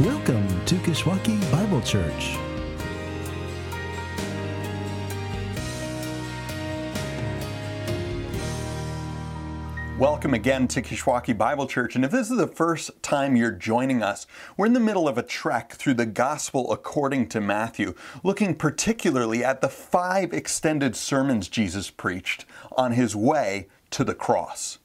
Welcome to Kishwaukee Bible Church. Welcome again to Kishwaukee Bible Church. And if this is the first time you're joining us, we're in the middle of a trek through the Gospel according to Matthew, looking particularly at the five extended sermons Jesus preached on his way to the cross.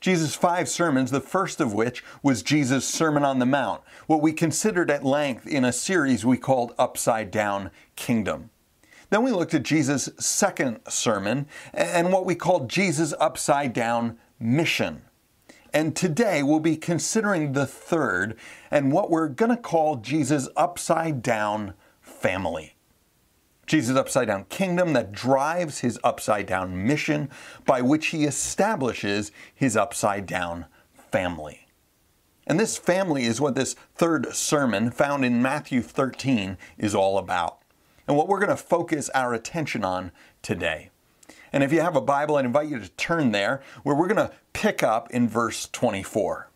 Jesus' five sermons, the first of which was Jesus' Sermon on the Mount, what we considered at length in a series we called Upside Down Kingdom. Then we looked at Jesus' second sermon and what we called Jesus' Upside Down Mission. And today we'll be considering the third and what we're going to call Jesus' Upside Down Family. Jesus' upside down kingdom that drives his upside down mission by which he establishes his upside down family. And this family is what this third sermon found in Matthew 13 is all about, and what we're going to focus our attention on today. And if you have a Bible, I'd invite you to turn there, where we're going to pick up in verse 24.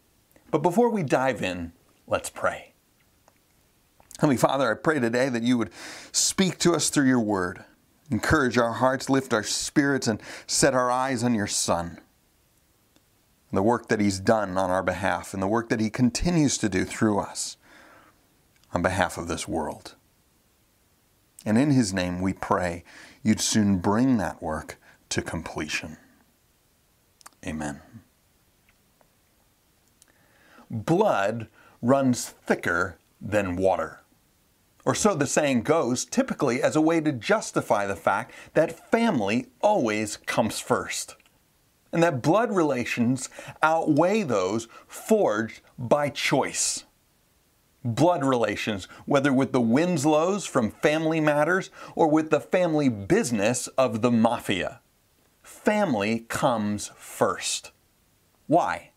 But before we dive in, let's pray. Heavenly Father, I pray today that you would speak to us through your word, encourage our hearts, lift our spirits, and set our eyes on your Son. The work that he's done on our behalf and the work that he continues to do through us on behalf of this world. And in his name we pray you'd soon bring that work to completion. Amen. Blood runs thicker than water or so the saying goes, typically as a way to justify the fact that family always comes first. And that blood relations outweigh those forged by choice. Blood relations, whether with the Winslows from Family Matters or with the family business of the Mafia. Family comes first. Why?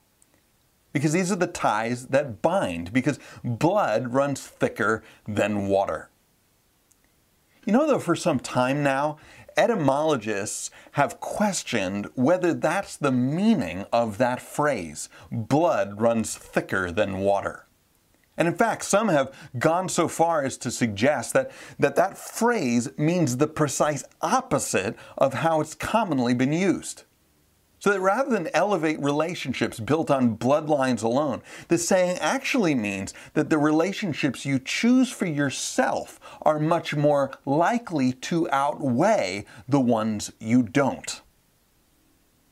Because these are the ties that bind, because blood runs thicker than water. You know, though, for some time now, etymologists have questioned whether that's the meaning of that phrase blood runs thicker than water. And in fact, some have gone so far as to suggest that, that that phrase means the precise opposite of how it's commonly been used. So that rather than elevate relationships built on bloodlines alone, the saying actually means that the relationships you choose for yourself are much more likely to outweigh the ones you don't.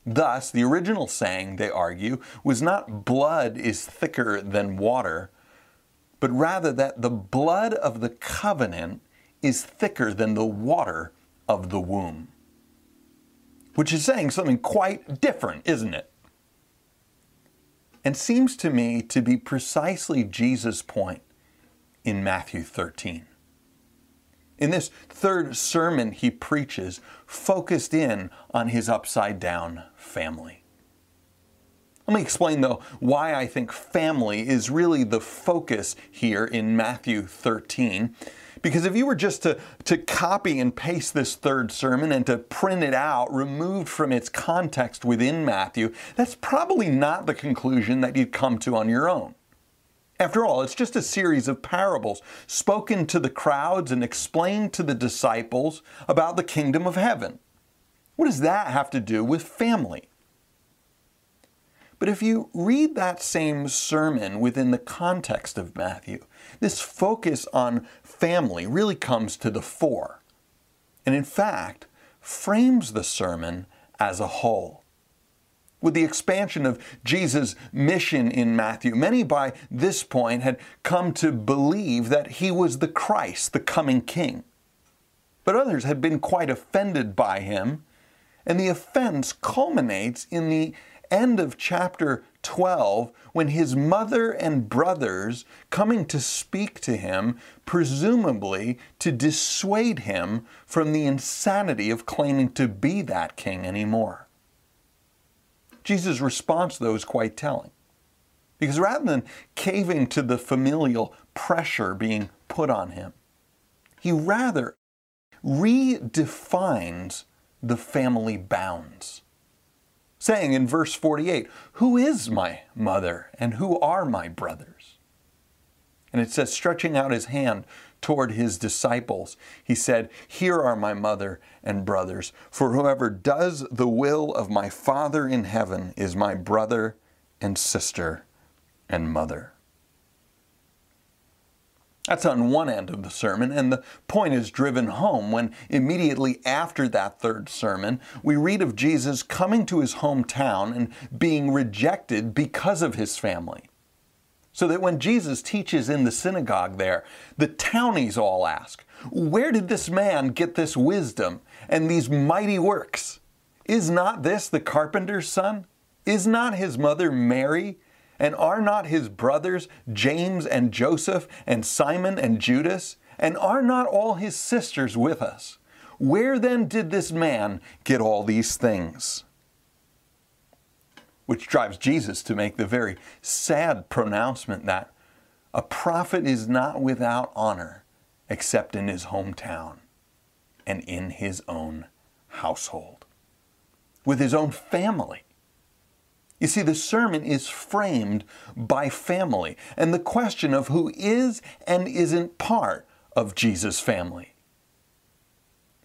Thus, the original saying, they argue, was not blood is thicker than water, but rather that the blood of the covenant is thicker than the water of the womb which is saying something quite different, isn't it? And seems to me to be precisely Jesus' point in Matthew 13. In this third sermon he preaches, focused in on his upside down family. Let me explain, though, why I think family is really the focus here in Matthew 13 because if you were just to, to copy and paste this third sermon and to print it out, removed from its context within Matthew, that's probably not the conclusion that you'd come to on your own. After all, it's just a series of parables spoken to the crowds and explained to the disciples about the kingdom of heaven. What does that have to do with family? But if you read that same sermon within the context of Matthew, this focus on family really comes to the fore, and in fact, frames the sermon as a whole. With the expansion of Jesus' mission in Matthew, many by this point had come to believe that he was the Christ, the coming King. But others had been quite offended by him, and the offense culminates in the end of chapter 12 when his mother and brothers coming to speak to him, presumably to dissuade him from the insanity of claiming to be that king anymore. Jesus' response, though, is quite telling. Because rather than caving to the familial pressure being put on him, he rather redefines the family bounds saying in verse 48, Who is my mother and who are my brothers? And it says, stretching out his hand toward his disciples, he said, Here are my mother and brothers, for whoever does the will of my Father in heaven is my brother and sister and mother. That's on one end of the sermon, and the point is driven home when immediately after that third sermon, we read of Jesus coming to his hometown and being rejected because of his family. So that when Jesus teaches in the synagogue there, the townies all ask, Where did this man get this wisdom and these mighty works? Is not this the carpenter's son? Is not his mother Mary? And are not his brothers James and Joseph and Simon and Judas? And are not all his sisters with us? Where then did this man get all these things? Which drives Jesus to make the very sad pronouncement that a prophet is not without honor except in his hometown and in his own household, with his own family. You see, the sermon is framed by family and the question of who is and isn't part of Jesus' family.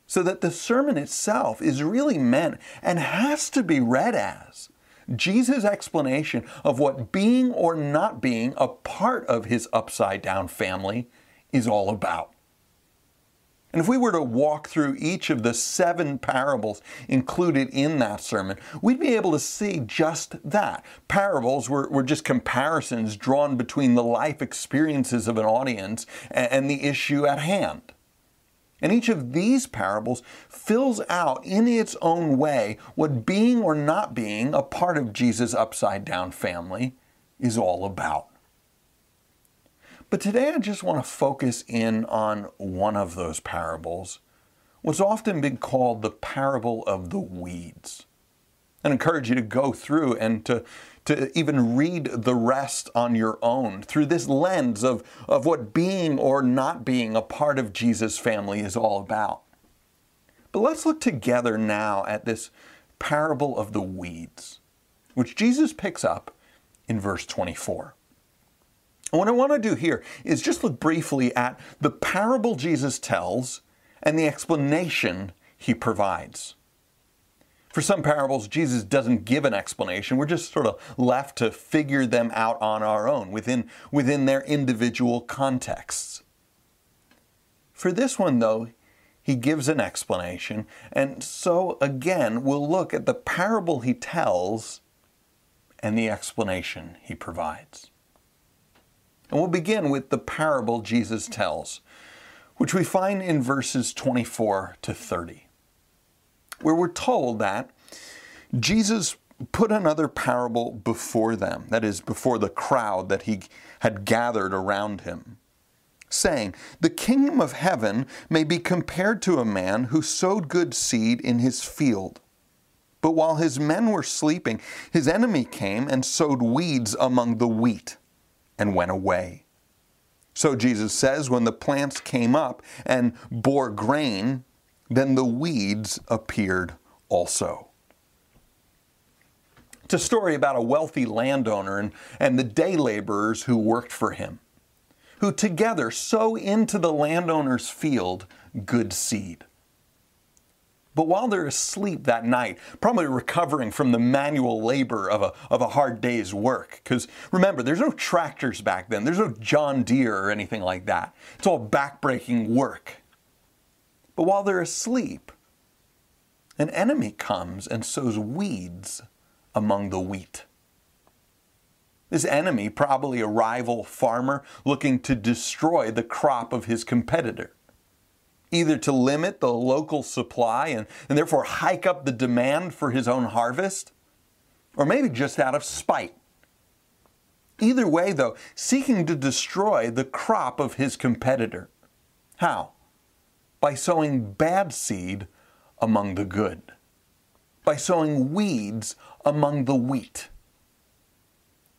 So that the sermon itself is really meant and has to be read as Jesus' explanation of what being or not being a part of his upside down family is all about. And if we were to walk through each of the seven parables included in that sermon, we'd be able to see just that. Parables were, were just comparisons drawn between the life experiences of an audience and, and the issue at hand. And each of these parables fills out in its own way what being or not being a part of Jesus' upside down family is all about. But today I just want to focus in on one of those parables, what's often been called the parable of the weeds. And encourage you to go through and to, to even read the rest on your own through this lens of, of what being or not being a part of Jesus' family is all about. But let's look together now at this parable of the weeds, which Jesus picks up in verse 24. And what I want to do here is just look briefly at the parable Jesus tells and the explanation he provides. For some parables, Jesus doesn't give an explanation. We're just sort of left to figure them out on our own within, within their individual contexts. For this one, though, he gives an explanation. And so, again, we'll look at the parable he tells and the explanation he provides. And we'll begin with the parable Jesus tells, which we find in verses 24 to 30, where we're told that Jesus put another parable before them, that is, before the crowd that he had gathered around him, saying, The kingdom of heaven may be compared to a man who sowed good seed in his field. But while his men were sleeping, his enemy came and sowed weeds among the wheat and went away. So Jesus says, when the plants came up and bore grain, then the weeds appeared also. It's a story about a wealthy landowner and, and the day laborers who worked for him, who together sow into the landowner's field good seed. But while they're asleep that night, probably recovering from the manual labor of a, of a hard day's work, because remember, there's no tractors back then, there's no John Deere or anything like that. It's all backbreaking work. But while they're asleep, an enemy comes and sows weeds among the wheat. This enemy, probably a rival farmer looking to destroy the crop of his competitor either to limit the local supply and, and therefore hike up the demand for his own harvest, or maybe just out of spite. Either way, though, seeking to destroy the crop of his competitor. How? By sowing bad seed among the good, by sowing weeds among the wheat.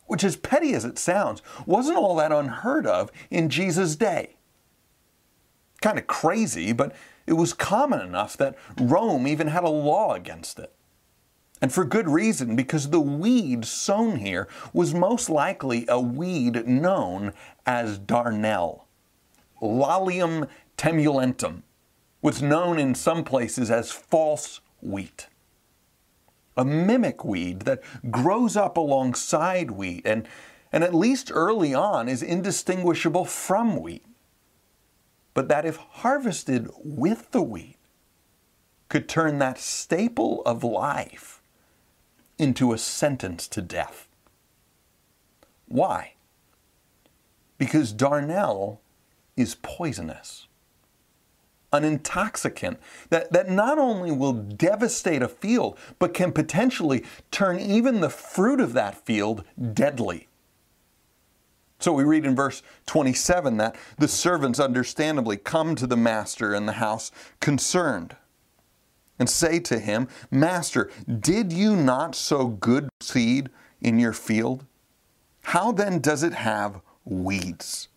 Which, as petty as it sounds, wasn't all that unheard of in Jesus' day kind of crazy, but it was common enough that Rome even had a law against it. And for good reason, because the weed sown here was most likely a weed known as darnel. Lolium temulentum was known in some places as false wheat. A mimic weed that grows up alongside wheat and, and at least early on is indistinguishable from wheat. But that if harvested with the wheat, could turn that staple of life into a sentence to death. Why? Because darnel is poisonous. An intoxicant that, that not only will devastate a field, but can potentially turn even the fruit of that field deadly. So we read in verse 27 that the servants understandably come to the master in the house concerned and say to him, Master, did you not sow good seed in your field? How then does it have weeds?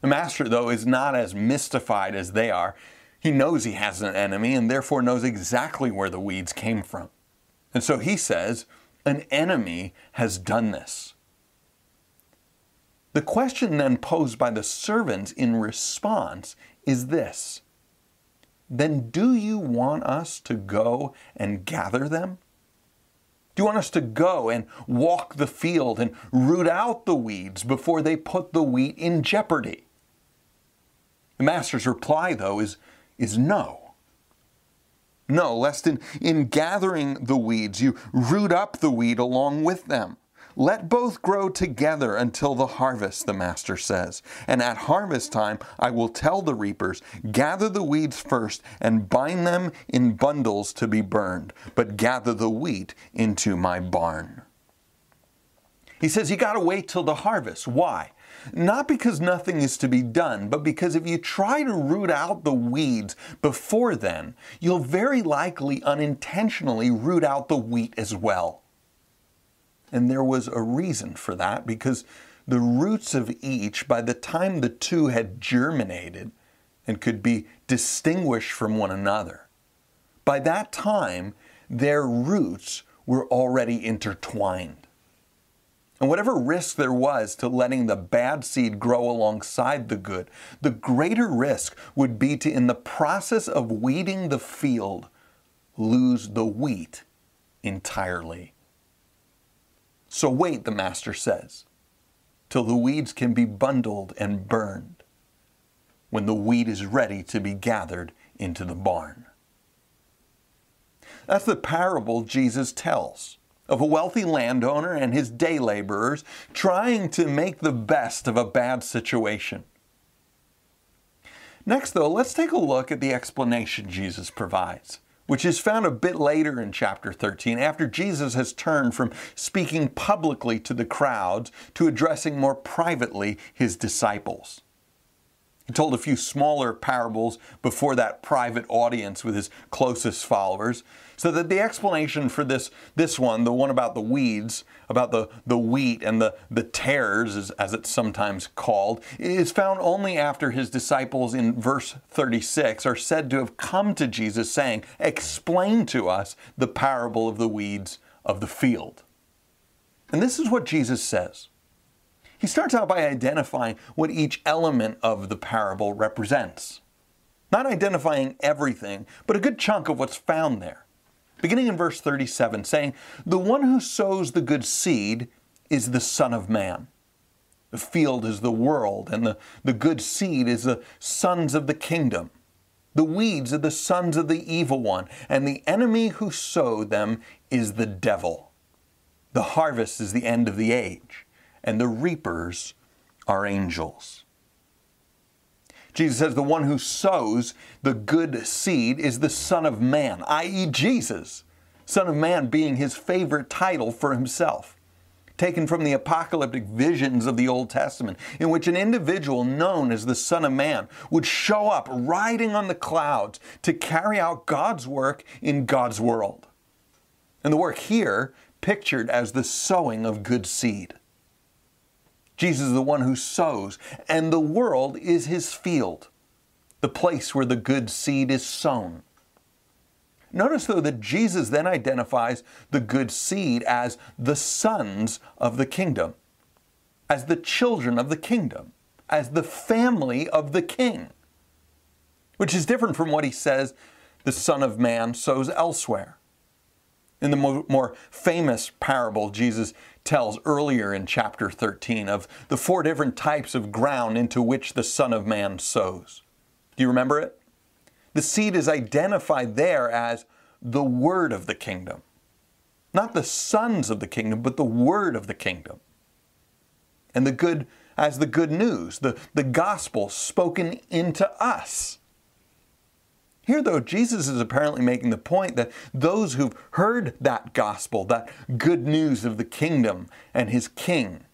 The master, though, is not as mystified as they are. He knows he has an enemy and therefore knows exactly where the weeds came from. And so he says, An enemy has done this. The question then posed by the servants in response is this then do you want us to go and gather them? Do you want us to go and walk the field and root out the weeds before they put the wheat in jeopardy? The master's reply, though, is, is no. No, lest in, in gathering the weeds, you root up the weed along with them. Let both grow together until the harvest, the master says. And at harvest time, I will tell the reapers, gather the weeds first and bind them in bundles to be burned, but gather the wheat into my barn. He says you got to wait till the harvest. Why? Not because nothing is to be done, but because if you try to root out the weeds before then, you'll very likely unintentionally root out the wheat as well. And there was a reason for that because the roots of each, by the time the two had germinated and could be distinguished from one another, by that time their roots were already intertwined. And whatever risk there was to letting the bad seed grow alongside the good, the greater risk would be to, in the process of weeding the field, lose the wheat entirely. So wait, the master says, till the weeds can be bundled and burned, when the wheat is ready to be gathered into the barn. That's the parable Jesus tells of a wealthy landowner and his day laborers trying to make the best of a bad situation. Next, though, let's take a look at the explanation Jesus provides which is found a bit later in chapter 13, after Jesus has turned from speaking publicly to the crowds to addressing more privately his disciples. He told a few smaller parables before that private audience with his closest followers, so that the explanation for this, this one, the one about the weeds, about the, the wheat and the, the tares, as, as it's sometimes called, is found only after his disciples in verse 36 are said to have come to Jesus saying, Explain to us the parable of the weeds of the field. And this is what Jesus says. He starts out by identifying what each element of the parable represents. Not identifying everything, but a good chunk of what's found there. Beginning in verse 37, saying, The one who sows the good seed is the Son of Man. The field is the world, and the, the good seed is the sons of the kingdom. The weeds are the sons of the evil one, and the enemy who sowed them is the devil. The harvest is the end of the age and the reapers are angels. Jesus says the one who sows the good seed is the Son of Man, i.e., Jesus. Son of Man being his favorite title for himself, taken from the apocalyptic visions of the Old Testament, in which an individual known as the Son of Man would show up riding on the clouds to carry out God's work in God's world. And the work here pictured as the sowing of good seed. Jesus is the one who sows, and the world is his field, the place where the good seed is sown. Notice, though, that Jesus then identifies the good seed as the sons of the kingdom, as the children of the kingdom, as the family of the king, which is different from what he says the Son of Man sows elsewhere. In the more, famous parable Jesus tells earlier in chapter 13 of the four different types of ground into which the Son of Man sows. Do you remember it? The seed is identified there as the word of the kingdom. Not the sons of the kingdom, but the word of the kingdom. And the good as the good news, the, the gospel spoken into us. Here, though, Jesus is apparently making the point that those who've heard that gospel, that good news of the kingdom and his king,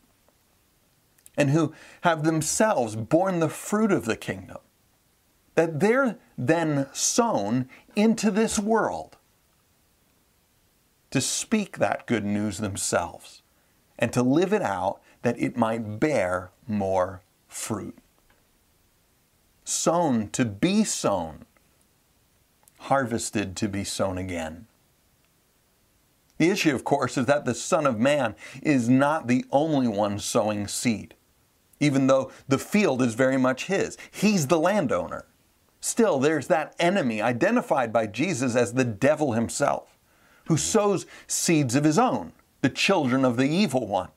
and who have themselves borne the fruit of the kingdom, that they're then sown into this world to speak that good news themselves and to live it out that it might bear more fruit. Sown to be sown, harvested to be sown again. The issue, of course, is that the Son of Man is not the only one sowing seed, even though the field is very much his. He's the landowner. Still, there's that enemy identified by Jesus as the devil himself, who sows seeds of his own, the children of the evil one.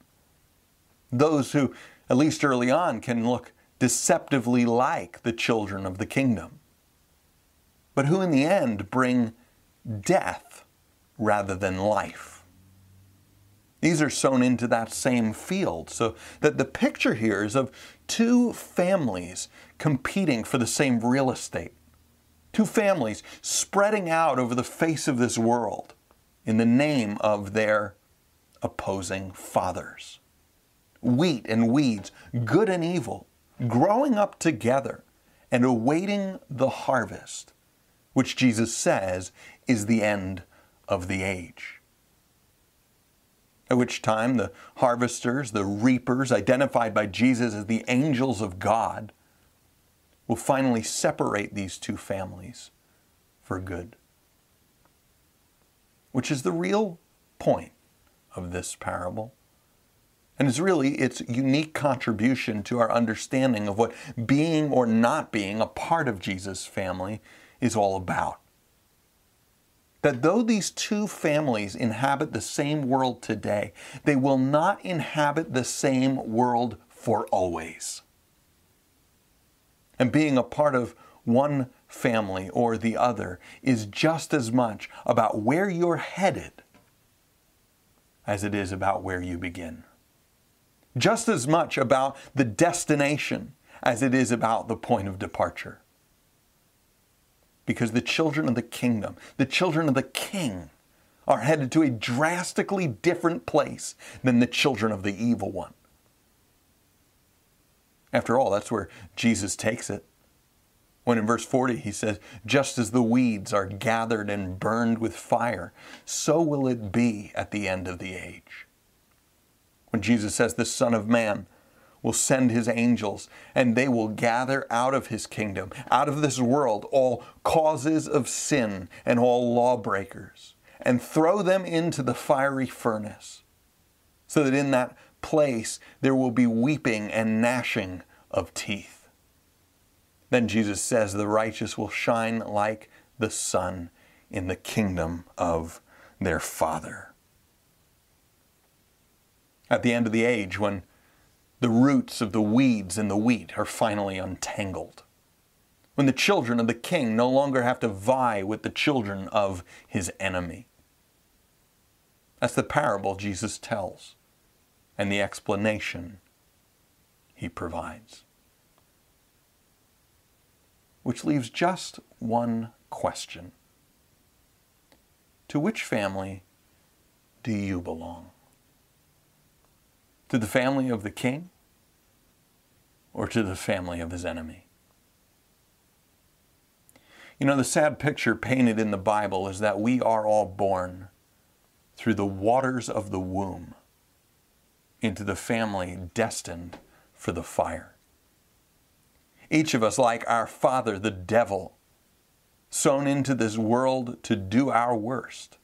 Those who, at least early on, can look deceptively like the children of the kingdom, but who in the end bring death rather than life. These are sown into that same field, so that the picture here is of two families competing for the same real estate. Two families spreading out over the face of this world in the name of their opposing fathers. Wheat and weeds, good and evil, growing up together and awaiting the harvest, which Jesus says is the end of the age at which time the harvesters, the reapers, identified by Jesus as the angels of God, will finally separate these two families for good. Which is the real point of this parable. And is really its unique contribution to our understanding of what being or not being a part of Jesus' family is all about that though these two families inhabit the same world today, they will not inhabit the same world for always. And being a part of one family or the other is just as much about where you're headed as it is about where you begin. Just as much about the destination as it is about the point of departure because the children of the kingdom, the children of the king, are headed to a drastically different place than the children of the evil one. After all, that's where Jesus takes it. When in verse 40 he says, Just as the weeds are gathered and burned with fire, so will it be at the end of the age. When Jesus says, The Son of Man will send his angels, and they will gather out of his kingdom, out of this world, all causes of sin and all lawbreakers, and throw them into the fiery furnace, so that in that place there will be weeping and gnashing of teeth. Then Jesus says, The righteous will shine like the sun in the kingdom of their Father. At the end of the age, when the roots of the weeds in the wheat are finally untangled. When the children of the king no longer have to vie with the children of his enemy. That's the parable Jesus tells and the explanation he provides. Which leaves just one question To which family do you belong? To the family of the king or to the family of his enemy? You know, the sad picture painted in the Bible is that we are all born through the waters of the womb into the family destined for the fire. Each of us, like our father, the devil, sown into this world to do our worst,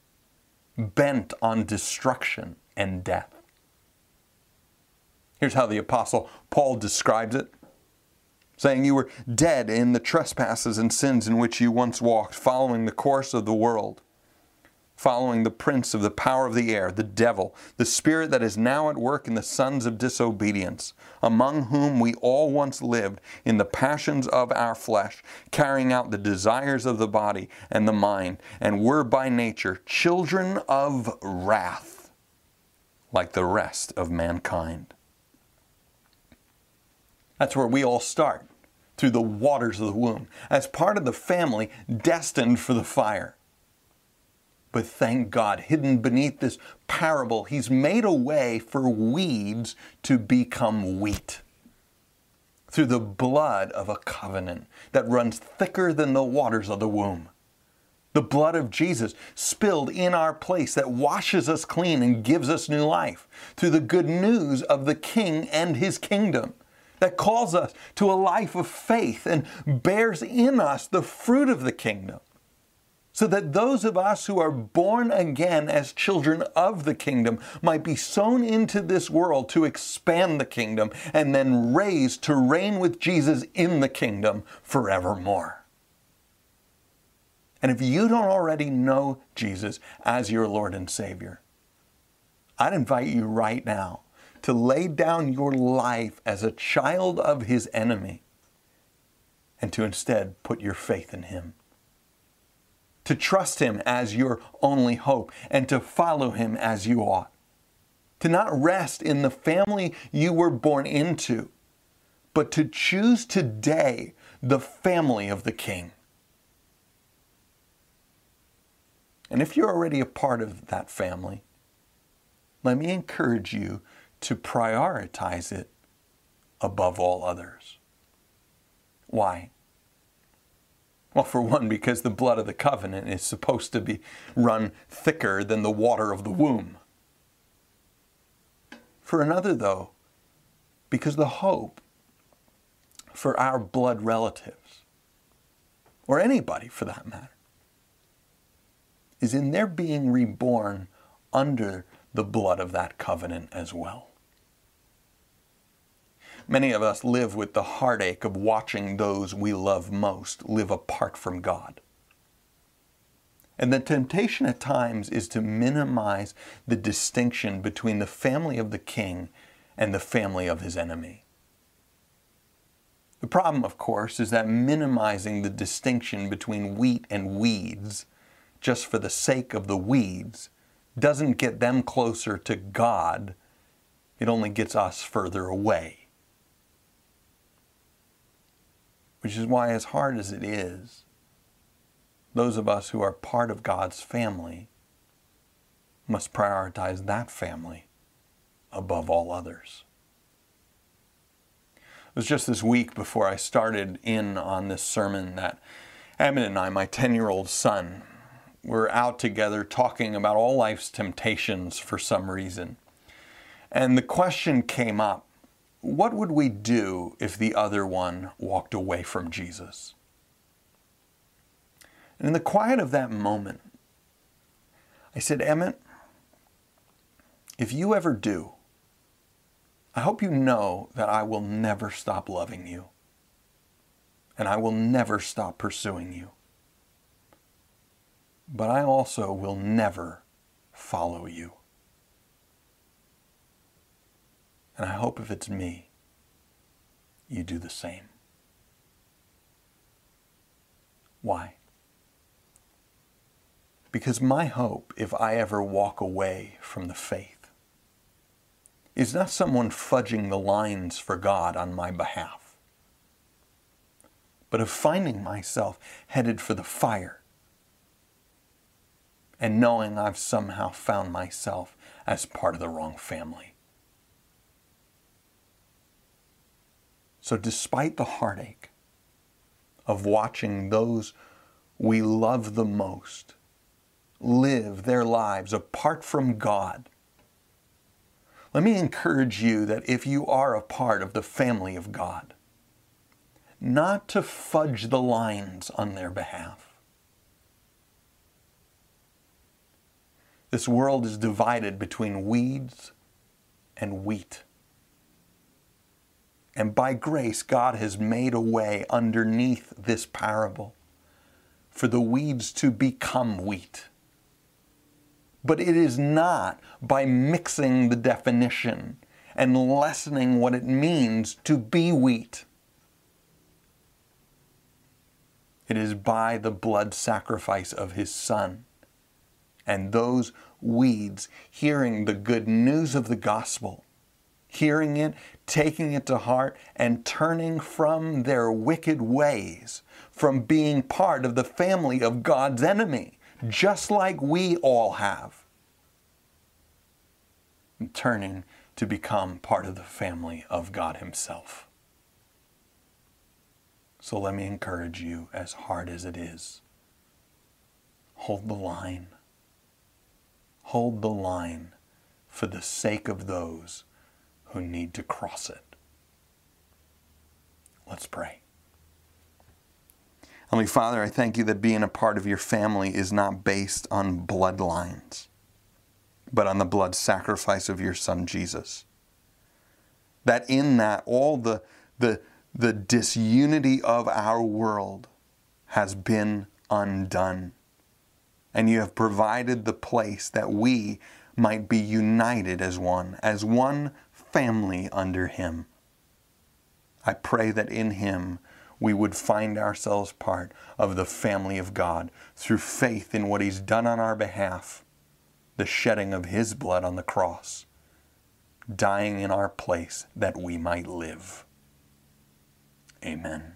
bent on destruction and death. Here's how the Apostle Paul describes it saying, You were dead in the trespasses and sins in which you once walked, following the course of the world following the prince of the power of the air, the devil, the spirit that is now at work in the sons of disobedience, among whom we all once lived in the passions of our flesh, carrying out the desires of the body and the mind, and were by nature children of wrath, like the rest of mankind. That's where we all start, through the waters of the womb, as part of the family destined for the fire. But thank God, hidden beneath this parable, He's made a way for weeds to become wheat through the blood of a covenant that runs thicker than the waters of the womb. The blood of Jesus spilled in our place that washes us clean and gives us new life through the good news of the King and His kingdom that calls us to a life of faith and bears in us the fruit of the kingdom so that those of us who are born again as children of the kingdom might be sown into this world to expand the kingdom and then raised to reign with Jesus in the kingdom forevermore. And if you don't already know Jesus as your Lord and Savior, I'd invite you right now to lay down your life as a child of His enemy and to instead put your faith in Him to trust Him as your only hope, and to follow Him as you ought. To not rest in the family you were born into, but to choose today the family of the King. And if you're already a part of that family, let me encourage you to prioritize it above all others. Why? Well, for one, because the blood of the covenant is supposed to be run thicker than the water of the womb. For another, though, because the hope for our blood relatives, or anybody for that matter, is in their being reborn under the blood of that covenant as well. Many of us live with the heartache of watching those we love most live apart from God. And the temptation at times is to minimize the distinction between the family of the king and the family of his enemy. The problem, of course, is that minimizing the distinction between wheat and weeds just for the sake of the weeds doesn't get them closer to God, it only gets us further away. Which is why, as hard as it is, those of us who are part of God's family must prioritize that family above all others. It was just this week before I started in on this sermon that Emmett and I, my 10 year old son, were out together talking about all life's temptations for some reason. And the question came up what would we do if the other one walked away from Jesus? And in the quiet of that moment, I said, Emmett, if you ever do, I hope you know that I will never stop loving you. And I will never stop pursuing you. But I also will never follow you. And I hope if it's me, you do the same. Why? Because my hope, if I ever walk away from the faith, is not someone fudging the lines for God on my behalf, but of finding myself headed for the fire and knowing I've somehow found myself as part of the wrong family. So, despite the heartache of watching those we love the most live their lives apart from God, let me encourage you that if you are a part of the family of God, not to fudge the lines on their behalf. This world is divided between weeds and wheat. And by grace, God has made a way underneath this parable for the weeds to become wheat. But it is not by mixing the definition and lessening what it means to be wheat. It is by the blood sacrifice of his son. And those weeds hearing the good news of the gospel hearing it, taking it to heart, and turning from their wicked ways, from being part of the family of God's enemy, just like we all have, and turning to become part of the family of God Himself. So let me encourage you, as hard as it is, hold the line. Hold the line for the sake of those who need to cross it. Let's pray. Heavenly Father, I thank you that being a part of your family is not based on bloodlines, but on the blood sacrifice of your Son Jesus. That in that, all the, the, the disunity of our world has been undone. And you have provided the place that we might be united as one, as one family under Him. I pray that in Him we would find ourselves part of the family of God through faith in what He's done on our behalf, the shedding of His blood on the cross, dying in our place that we might live. Amen.